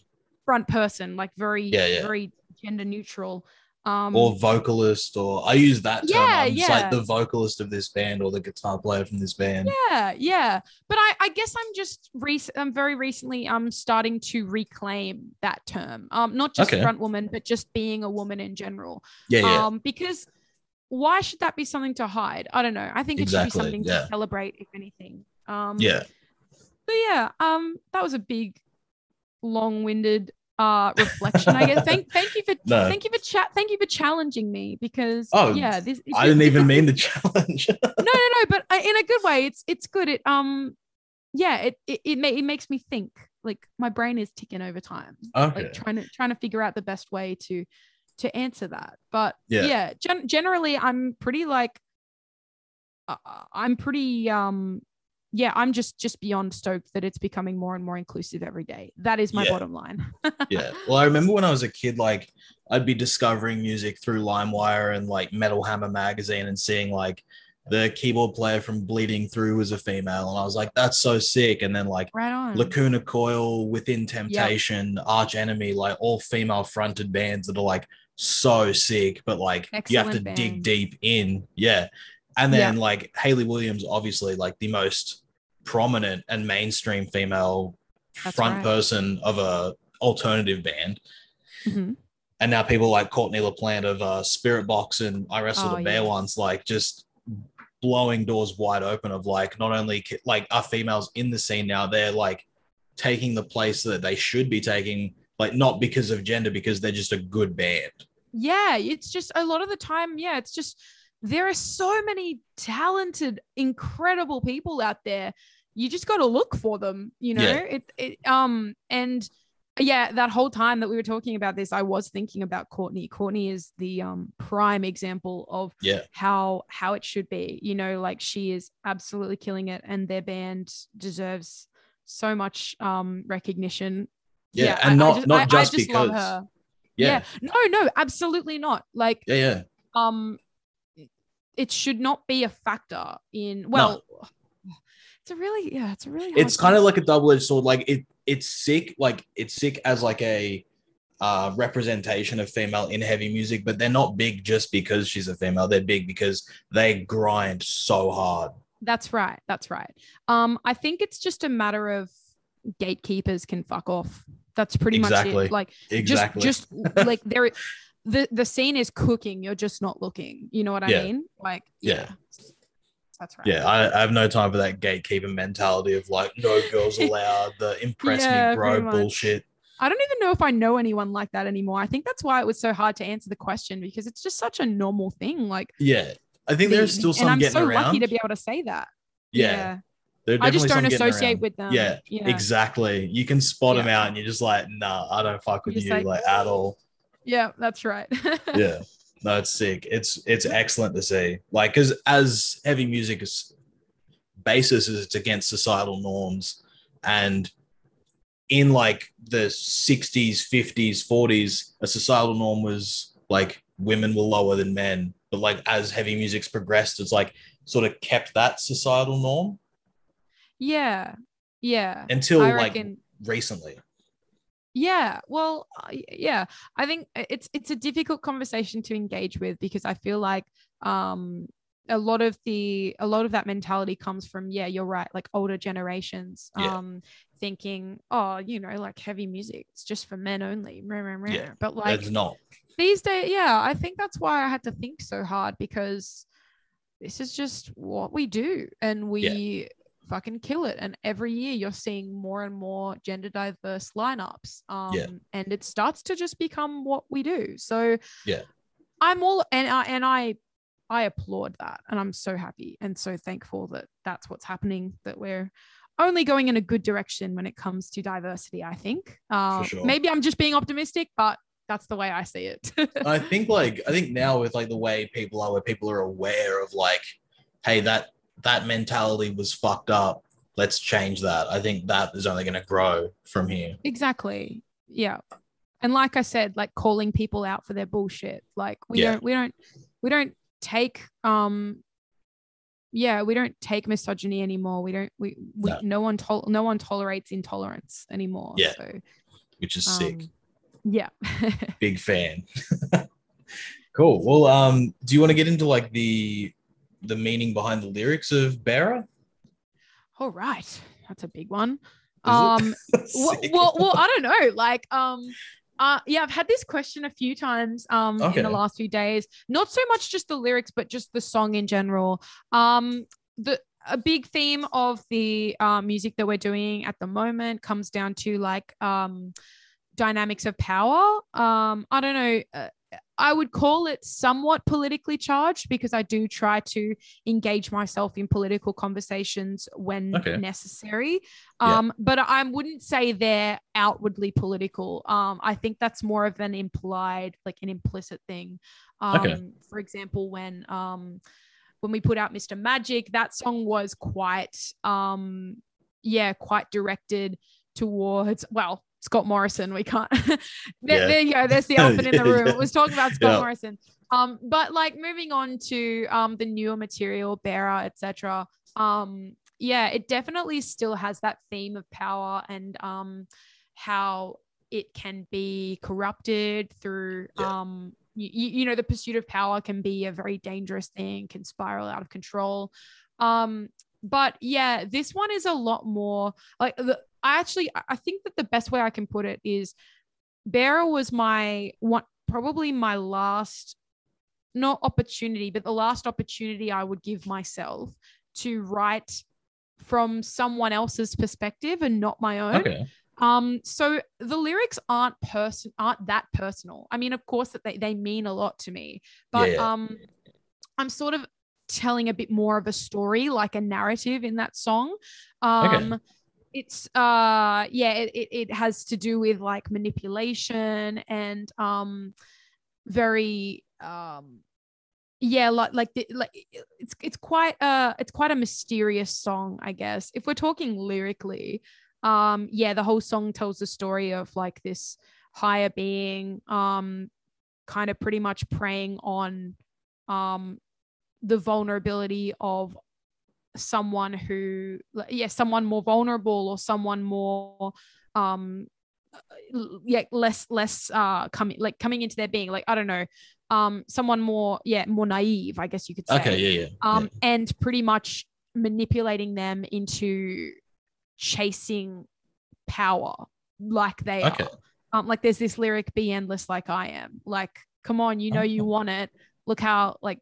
front person, like very, yeah. very gender neutral. Um, or vocalist, or I use that term. Yeah, yeah. like the vocalist of this band or the guitar player from this band. yeah, yeah. But I, I guess I'm just rec- I'm very recently I'm starting to reclaim that term. Um, not just Okay. front woman, but just being a woman in general. Yeah, yeah. Um, because why should that be something to hide? I don't know. I think it should be something yeah. to celebrate, if anything. Um, yeah. But yeah, um, that was a big, long-winded uh reflection. I guess. Thank, thank you for, No. thank you for chat. Thank you for challenging me because Oh, yeah, this. I didn't even mean the challenge. no, no, no, but uh, in a good way. It's it's good. It um, yeah, it it it, ma- it makes me think. Like my brain is ticking over time. okay. Like trying to trying to figure out the best way to to answer that. But Yeah. yeah, gen- generally I'm pretty like uh, I'm pretty um yeah, I'm just just beyond stoked that it's becoming more and more inclusive every day. That is my Yeah. bottom line. yeah. Well, I remember when I was a kid, like I'd be discovering music through LimeWire and like Metal Hammer magazine and seeing like the keyboard player from Bleeding Through was a female, and I was like, that's so sick. And then like right on. Lacuna Coil, Within Temptation, Arch Enemy, like all female fronted bands that are like so sick, but like you have to Excellent dig deep in. Yeah. And then like Hayley Williams, obviously, like the most prominent and mainstream female That's front right. person of a alternative band. Mhm. And now people like Courtney LaPlante of uh, Spiritbox and I Wrestle Oh, the Bear Once, like just blowing doors wide open of like not only like are females in the scene now, they're like taking the place that they should be taking, like not because of gender, because they're just a good band. Yeah, it's just a lot of the time, yeah, it's just there are so many talented, incredible people out there. You just got to look for them, you know? Yeah. It, it um and yeah, that whole time that we were talking about this, I was thinking about Courtney. Courtney is the um prime example of Yeah. how how it should be. You know, like she is absolutely killing it and their band deserves so much um recognition. Yeah, and not- not just love because. her Yeah. no no absolutely not like Yeah. Yeah. um it should not be a factor in well it's a really yeah it's a really it's kind of like a double-edged sword like it it's sick like it's sick as like a uh representation of female in heavy music but they're not big just because she's a female they're big because they grind so hard. That's right that's right. Um i think it's just a matter of gatekeepers can fuck off. That's pretty Exactly. much it. Like exactly. just just like there the the scene is cooking you're just not looking. You know what i Yeah. mean? Like Yeah. yeah, that's right yeah I, I have no time for that gatekeeper mentality of like no girls allowed the impress Yeah, me bro bullshit I don't even know if I know anyone like that anymore. I think that's why it was so hard to answer the question because it's just such a normal thing. Like, yeah i think there's still some and I'm getting so around lucky to be able to say that. yeah, are I just don't associate with them. yeah, yeah, exactly you can spot them out and you're just like nah i don't fuck with You're you like, like at all yeah, that's right. yeah no it's sick. It's it's excellent to see. Like because as heavy music is basis is it's against societal norms and in like the 60s 50s 40s a societal norm was like women were lower than men. But like as heavy music's progressed it's like sort of kept that societal norm. Yeah, yeah. until like recently Yeah, well, uh, yeah. I think it's it's a difficult conversation to engage with because I feel like um a lot of the a lot of that mentality comes from yeah, you're right, like older generations Yeah. um thinking, oh, you know, like heavy music, it's just for men only. Yeah, But like it's not these days, yeah, I think that's why I had to think so hard because this is just what we do and we fucking kill it. And every year you're seeing more and more gender diverse lineups. Um, Yeah. and it starts to just become what we do. So Yeah. I'm all and I and I I applaud that and I'm so happy and so thankful that that's what's happening that we're only going in a good direction when it comes to diversity I think um, sure. maybe I'm just being optimistic but that's the way I see it I think like I think now with like the way people are, where people are aware of like, hey, that that mentality was fucked up. Let's change that. I think that is only going to grow from here. Exactly. Yeah. And like I said, like calling people out for their bullshit. Like we Yeah. don't we don't we don't take um yeah, we don't take misogyny anymore. We don't we, we No. no. one tol- no one tolerates intolerance anymore. Yeah. So Which is sick. um, yeah. Big fan. cool. Well, um, do you want to get into like the the meaning behind the lyrics of Bearer? All right, that's a big one. Um, well, well, well, I don't know. Like, um, uh, yeah, I've had this question a few times um okay. in the last few days. Not so much just the lyrics, but just the song in general. Um, the a big theme of the uh, music that we're doing at the moment comes down to like um dynamics of power. Um, I don't know. Uh, I would call it somewhat politically charged because I do try to engage myself in political conversations when okay. necessary. Um, yeah. But I wouldn't say they're outwardly political. Um, I think that's more of an implied, like an implicit thing. Um, okay. For example, when um, when we put out Mr. Magic, that song was quite, um, yeah, quite directed towards well Scott Morrison. We can't. there, yeah. there, you go. There's the elephant in the room. It was talking about Scott yeah. Morrison. Um, but like moving on to um the newer material, Bearer, etc. Um, yeah, it definitely still has that theme of power and um how it can be corrupted through yeah. um you, you know the pursuit of power can be a very dangerous thing can spiral out of control um but yeah this one is a lot more like the, I actually I think that the best way I can put it is Bearer was my one probably my last not opportunity, but the last opportunity I would give myself to write from someone else's perspective and not my own. Okay. Um, so the lyrics aren't person aren't that personal. I mean, of course that they, they mean a lot to me, but yeah. um I'm sort of telling a bit more of a story, like a narrative in that song. Um okay it's uh yeah it, it, has to do with like manipulation and um very um yeah like like the, like it's it's quite uh it's quite a mysterious song i guess. If we're talking lyrically um yeah the whole song tells the story of like this higher being um kind of pretty much preying on um the vulnerability of someone who yeah someone more vulnerable or someone more um yeah less less uh coming like coming into their being like i don't know um someone more yeah more naive i guess you could say. okay yeah yeah um yeah. and pretty much manipulating them into chasing power like they okay. are. Um like there's this lyric be endless like i am. Like come on you know you want it. Look how like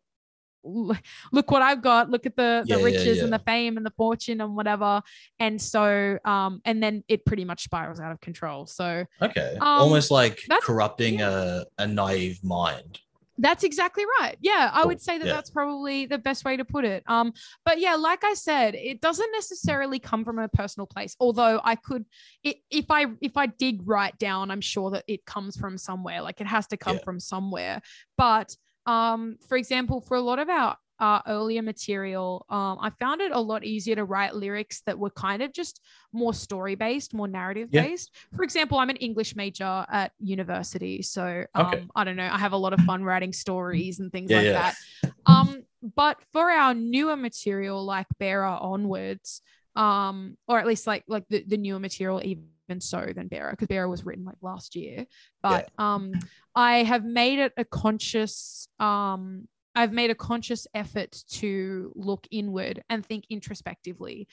look what I've got. Look at the the riches yeah, yeah. and the fame and the fortune and whatever. And so, um, and then it pretty much spirals out of control. So okay, um, almost like corrupting a a naive mind. That's exactly right. Yeah, I would say that that's probably the best way to put it. Um, but yeah, like I said, it doesn't necessarily come from a personal place. Although I could, it, if I if I dig right down, I'm sure that it comes from somewhere. Like it has to come from somewhere. But um, for example, for a lot of our uh, earlier material, um, I found it a lot easier to write lyrics that were kind of just more story based, more narrative based. Yeah. For example, I'm an English major at university, so um, okay. I don't know, I have a lot of fun writing stories and things yeah, like yeah. that. Um, but for our newer material, like Bearer onwards, um, or at least like like the, the newer material, even even so than Bearer, because Bearer was written like last year. But yeah. um, I have made it a conscious um, I've made a conscious effort to look inward and think introspectively.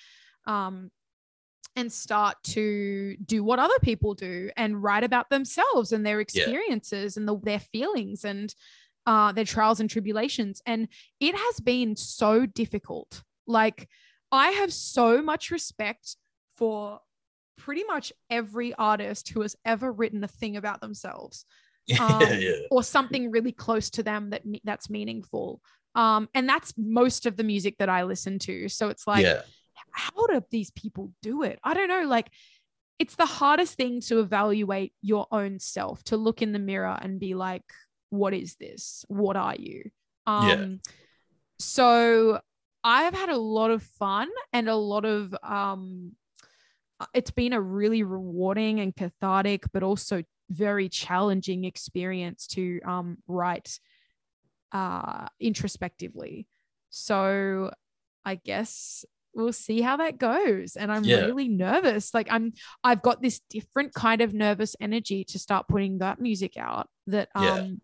Um, and start to do what other people do and write about themselves and their experiences yeah. and the, their feelings and uh, their trials and tribulations. And it has been so difficult. Like, I have so much respect for pretty much every artist who has ever written a thing about themselves um, yeah. or something really close to them that that's meaningful um, and that's most of the music that i listen to so it's like yeah. how do these people do it i don't know like it's the hardest thing to evaluate your own self to look in the mirror and be like what is this what are you um, yeah. so i've had a lot of fun and a lot of um, it's been a really rewarding and cathartic, but also very challenging experience to um, write uh, introspectively. So I guess we'll see how that goes. And I'm yeah. really nervous. Like I'm, I've got this different kind of nervous energy to start putting that music out that um,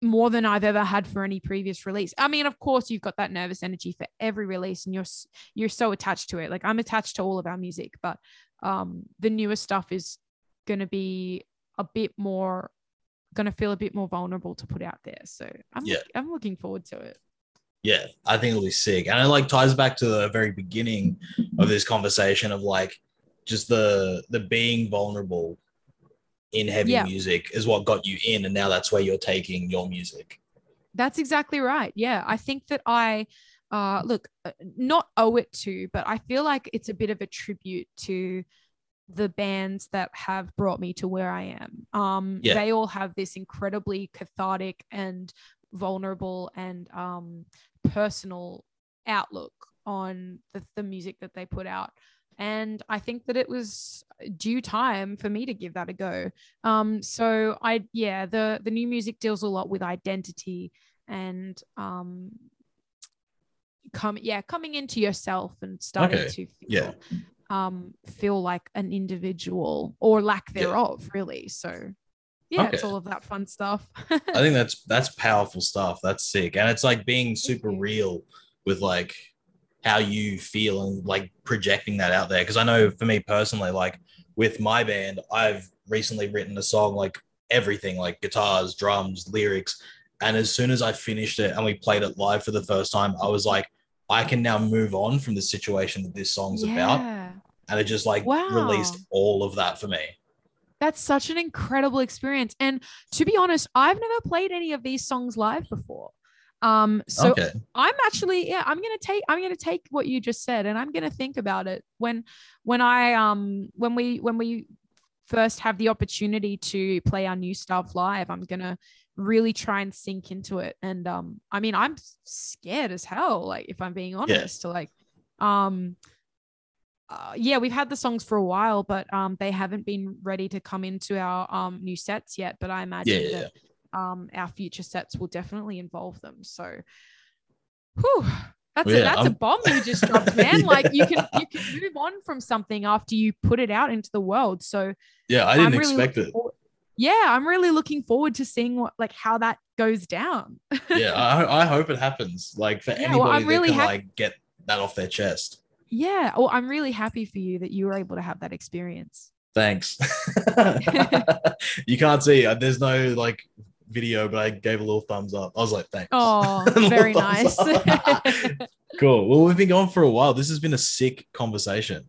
more than I've ever had for any previous release. I mean, of course, you've got that nervous energy for every release, and you're you're so attached to it. Like I'm attached to all of our music, but um, the newer stuff is going to be a bit more, going to feel a bit more vulnerable to put out there. So I'm yeah. I'm looking forward to it. Yeah, I think it'll be sick, and it like ties back to the very beginning of this conversation of like just the the being vulnerable in heavy yeah. music is what got you in and now that's where you're taking your music that's exactly right yeah i think that i uh look uh, not owe it to but i feel like it's a bit of a tribute to the bands that have brought me to where i am um yeah. they all have this incredibly cathartic and vulnerable and um personal outlook on the, the music that they put out and I think that it was due time for me to give that a go. Um, so I yeah, the the new music deals a lot with identity and um come yeah, coming into yourself and starting okay. to feel, yeah. um feel like an individual or lack thereof, yeah. really. So yeah, okay. it's all of that fun stuff. I think that's that's powerful stuff. That's sick. And it's like being super real with like how you feel and like projecting that out there. Because I know for me personally, like with my band, I've recently written a song like everything, like guitars, drums, lyrics. And as soon as I finished it and we played it live for the first time, I was like, I can now move on from the situation that this song's yeah. about. And it just like wow. released all of that for me. That's such an incredible experience. And to be honest, I've never played any of these songs live before. Um, so okay. I'm actually, yeah, I'm gonna take, I'm gonna take what you just said, and I'm gonna think about it when, when I, um, when we, when we first have the opportunity to play our new stuff live, I'm gonna really try and sink into it. And um, I mean, I'm scared as hell. Like, if I'm being honest, yeah. to like, um, uh, yeah, we've had the songs for a while, but um, they haven't been ready to come into our um new sets yet. But I imagine yeah, yeah. that um, our future sets will definitely involve them. So, whew, that's well, a, that's a bomb you just dropped, man. yeah. Like you can you can move on from something after you put it out into the world. So yeah, I didn't really expect it. Forward, yeah, I'm really looking forward to seeing what like how that goes down. yeah, I, I hope it happens. Like for yeah, anybody well, I'm that really can ha- like get that off their chest. Yeah, well, I'm really happy for you that you were able to have that experience. Thanks. you can't see. Uh, there's no like video, but I gave a little thumbs up. I was like, thanks. Oh, very nice. cool. Well, we've been going for a while. This has been a sick conversation.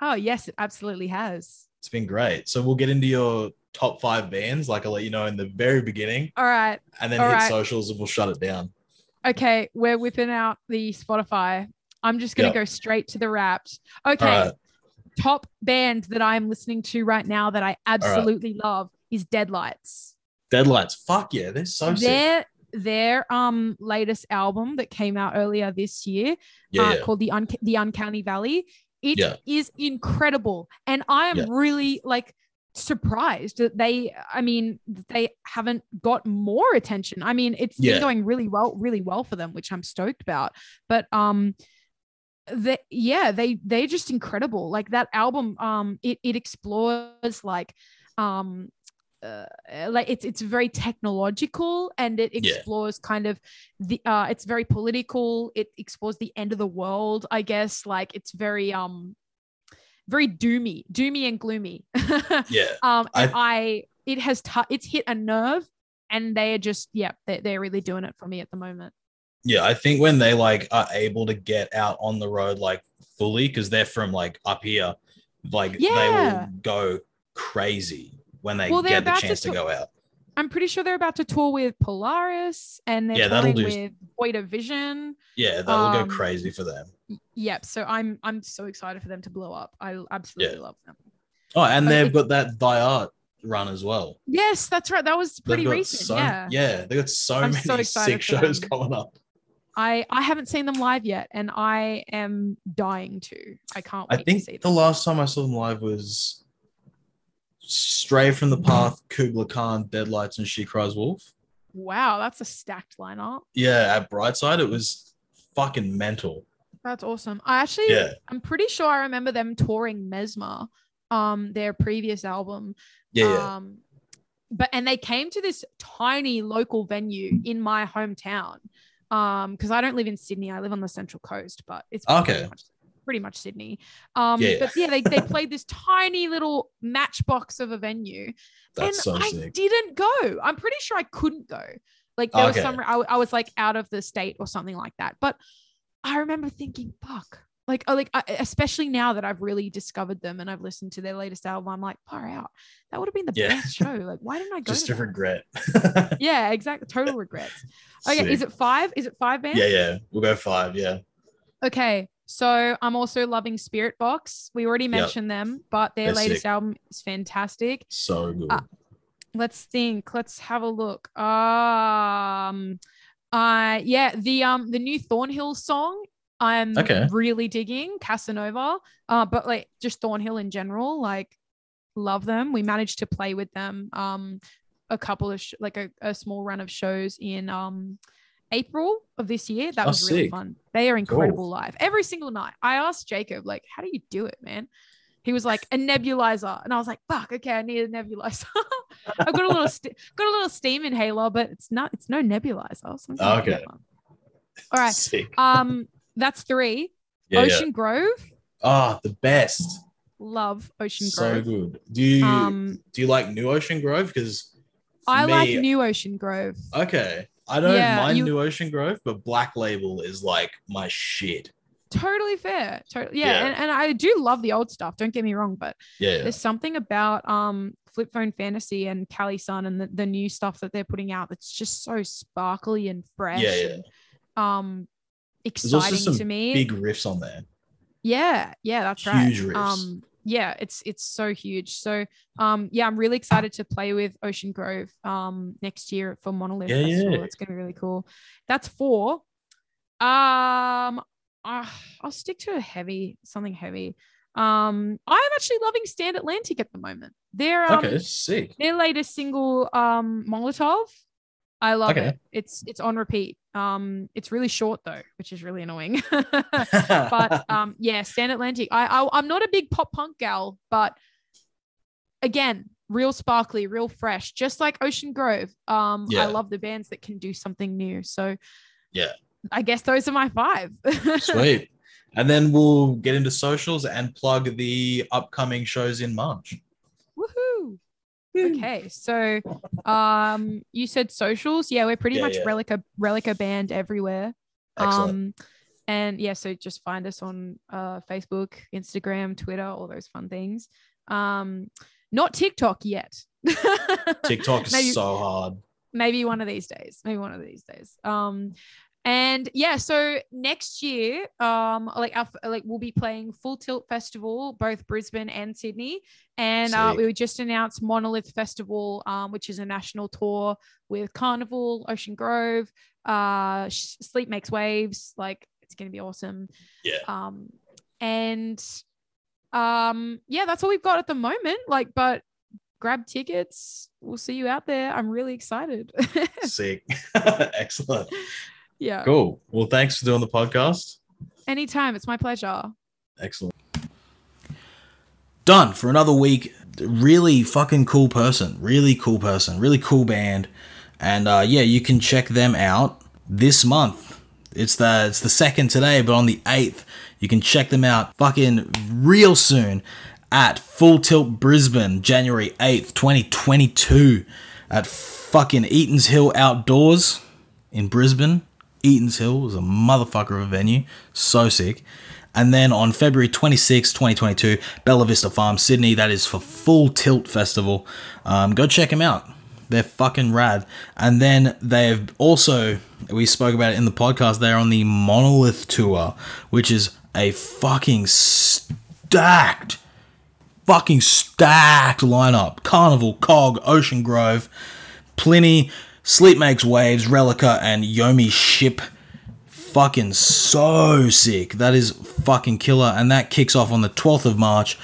Oh, yes, it absolutely has. It's been great. So we'll get into your top five bands, like I'll let you know in the very beginning. All right. And then All hit right. socials and we'll shut it down. Okay, we're whipping out the Spotify. I'm just gonna yep. go straight to the wrapped. Okay. Right. Top band that I'm listening to right now that I absolutely right. love is Deadlights. Deadlights. Fuck yeah, they're so their, sick. Their um latest album that came out earlier this year, yeah, uh, yeah. called the Un- the Uncanny Valley. It yeah. is incredible, and I am really like surprised that they i mean they haven't got more attention i mean it's yeah. been going really well really well for them which i'm stoked about but um the yeah they they're just incredible like that album um it it explores like um uh, like it's it's very technological and it explores yeah. kind of the uh it's very political. It explores the end of the world i guess. Like it's very um very doomy doomy and gloomy. Yeah. Um and I, I it has t- it's hit a nerve and they are just yeah they're, they're really doing it for me at the moment. Yeah i think when they like are able to get out on the road like fully because they're from like up here like yeah. they will go crazy when they well, get the chance to, to, go out. I'm pretty sure they're about to tour with Polaris and they're yeah, touring do... with Void of Vision. Yeah, that'll um, go crazy for them. Yep. So I'm I'm so excited for them to blow up. I absolutely yeah. love them. Oh, and they've got that Die Art run as well. Yes, that's right. That was pretty recent. So, yeah. Yeah, they got so I'm many so sick shows coming up. I I haven't seen them live yet, and I am dying to. I can't. I think the last time I saw them live was Stray from the Path, Kublai Khan, Deadlights, and She Cries Wolf. Wow, that's a stacked lineup. Yeah, at Brightside, it was fucking mental. That's awesome. I actually, yeah. I'm pretty sure I remember them touring Mesmer, um, their previous album. Yeah. Um, but and they came to this tiny local venue in my hometown. Um, because I don't live in Sydney, I live on the central coast, but it's okay. Much, pretty much Sydney. Um, yeah. but yeah, they, they played this tiny little matchbox of a venue. That's and so I sick. didn't go. I'm pretty sure I couldn't go. Like there okay. was some I, I was like out of the state or something like that. But I remember thinking, fuck, like oh, like especially now that I've really discovered them and I've listened to their latest album, I'm like, far out. That would have been the yeah. best show. Like, why didn't I go? Just a that? regret. yeah, exactly. Total regrets. Okay, Sick. is it five? Is it five bands? Yeah, yeah. We'll go five. Yeah. Okay. So I'm also loving Spiritbox. We already mentioned yep. them, but their They're latest sick. album is fantastic. So good. Uh, let's think. Let's have a look. Um uh yeah, the um the new Thornhill song I'm okay. really digging Casanova. Uh, but like just Thornhill in general, like love them. We managed to play with them um a couple of sh- like a, a small run of shows in um April of this year. That oh, was really sick. fun. They are incredible cool. live every single night. I asked Jacob, like, how do you do it, man? He was like a nebulizer, and I was like, "Fuck, okay, I need a nebulizer." I've got a little st- got a little steam inhaler, but it's not. It's no nebulizer. So okay. All right. Sick. Um, that's three. Yeah, Ocean yeah. Grove. Ah, oh, the best. Love Ocean Grove. So good. Do you um, do you like New Ocean Grove? Because I me, like New Ocean Grove. Okay. I don't yeah, mind you, New Ocean Grove, but Black Label is like my shit. Totally fair. Totally. Yeah. yeah. And, and I do love the old stuff. Don't get me wrong, but yeah, there's something about um Flip Phone Fantasy and Cali Sun and the, the new stuff that they're putting out that's just so sparkly and fresh. Yeah. yeah. And, um exciting to me. Big riffs on there. Yeah, yeah, that's huge right. Riffs. Um, yeah, it's it's so huge. So um, yeah, I'm really excited to play with Ocean Grove um next year for Monolith yeah, Festival. Yeah. It's gonna be really cool. That's four. Um, uh, I'll stick to a heavy, something heavy. Um, I'm actually loving Stand Atlantic at the moment. They're um, okay, sick. Their latest single, um, Molotov. I love okay. it. It's it's on repeat. Um, it's really short though, which is really annoying. but um, yeah, Stand Atlantic. I, I I'm not a big pop punk gal, but again, real sparkly, real fresh, just like Ocean Grove. Um, yeah. I love the bands that can do something new. So yeah, I guess those are my five. Sweet. And then we'll get into socials and plug the upcoming shows in March. Woohoo! Okay, so um, you said socials. Yeah, we're pretty yeah, much yeah. Relica Relica band everywhere. Excellent. Um, and yeah, so just find us on uh, Facebook, Instagram, Twitter, all those fun things. Um, not TikTok yet. TikTok is maybe, so hard. Maybe one of these days. Maybe one of these days. Um, and yeah so next year um like our, like we'll be playing full tilt festival both brisbane and sydney. And uh, we just announced monolith festival um which is a national tour with Carnivool ocean grove uh sleep makes waves. Like it's gonna be awesome. Yeah. Um and um yeah that's all we've got at the moment. Like but grab tickets. We'll see you out there. I'm really excited. Sick. Excellent yeah. Cool. Well, thanks for doing the podcast. Anytime. It's my pleasure. Excellent. Done for another week. Really fucking cool person. Really cool person. Really cool band. And uh, yeah, you can check them out this month. It's the it's the second today, but on the eighth, you can check them out fucking real soon at Full Tilt Brisbane, January 8th, 2022, at fucking Eaton's Hill Outdoors in Brisbane. Eaton's Hill was a motherfucker of a venue. So sick. And then on February 26, 2022, Bella Vista Farm, Sydney. That is for Full Tilt Festival. Um, go check them out. They're fucking rad. And then they've also, we spoke about it in the podcast, they're on the Monolith Tour, which is a fucking stacked, fucking stacked lineup. Carnivool, Cog, Ocean Grove, Plini, Sleep Makes Waves, Relica, and Yomi Ship. Fucking so sick. That is fucking killer. And that kicks off on the 12th of March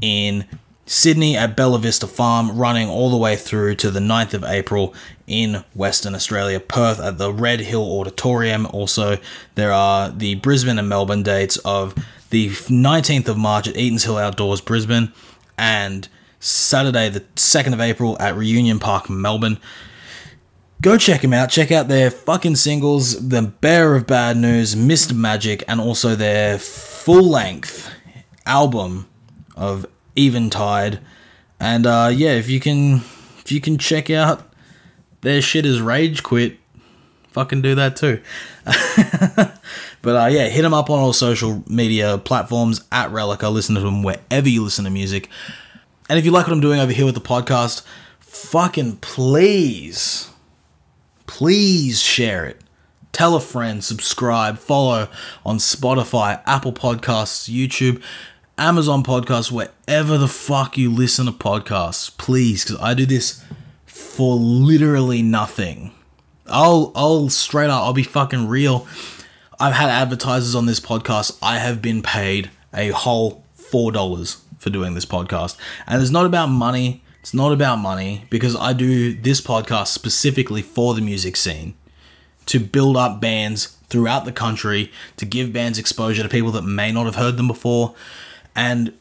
in Sydney at Bella Vista Farm, running all the way through to the 9th of April in Western Australia, Perth at the Red Hill Auditorium. Also, there are the Brisbane and Melbourne dates of the 19th of March at Eaton's Hill Outdoors, Brisbane, and Saturday, the 2nd of April at Reunion Park, Melbourne. Go check them out. Check out their fucking singles, The Bearer of Bad News, Mr. Magic, and also their full length album of Eventide. And uh, yeah, if you can if you can check out their shit as Rage Quit, fucking do that too. but uh, yeah, hit them up on all social media platforms at Relica. Listen to them wherever you listen to music. And if you like what I'm doing over here with the podcast, fucking please, please share it. Tell a friend, subscribe, follow on Spotify, Apple Podcasts, YouTube, Amazon Podcasts, wherever the fuck you listen to podcasts. Please, because I do this for literally nothing. I'll I'll straight up I'll be fucking real. I've had advertisers on this podcast. I have been paid a whole four dollars for doing this podcast. And it's not about money. It's not about money because I do this podcast specifically for the music scene to build up bands throughout the country, to give bands exposure to people that may not have heard them before. And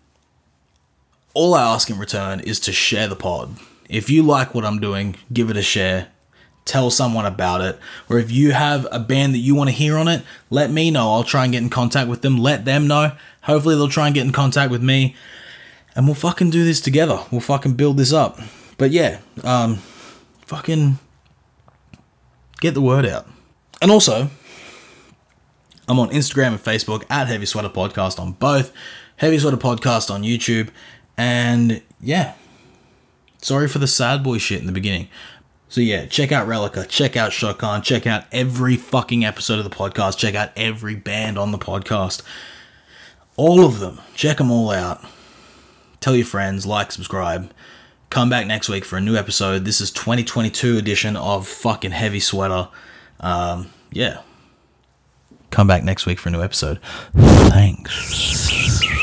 all I ask in return is to share the pod. If you like what I'm doing, give it a share. Tell someone about it. Or if you have a band that you want to hear on it, let me know. I'll try and get in contact with them. Let them know. Hopefully, they'll try and get in contact with me and we'll fucking do this together. We'll fucking build this up. But yeah, um, fucking get the word out. And also, I'm on Instagram and Facebook at Heavy Sweater Podcast on both, Heavy Sweater Podcast on YouTube, and yeah, sorry for the sad boy shit in the beginning. So yeah, check out Relica, check out Shokan, check out every fucking episode of the podcast, check out every band on the podcast. All of them. Check them all out tell your friends, like, subscribe. Come back next week for a new episode. This is 2022 edition of fucking Heavy Sweater. Um, yeah. Come back next week for a new episode. Thanks.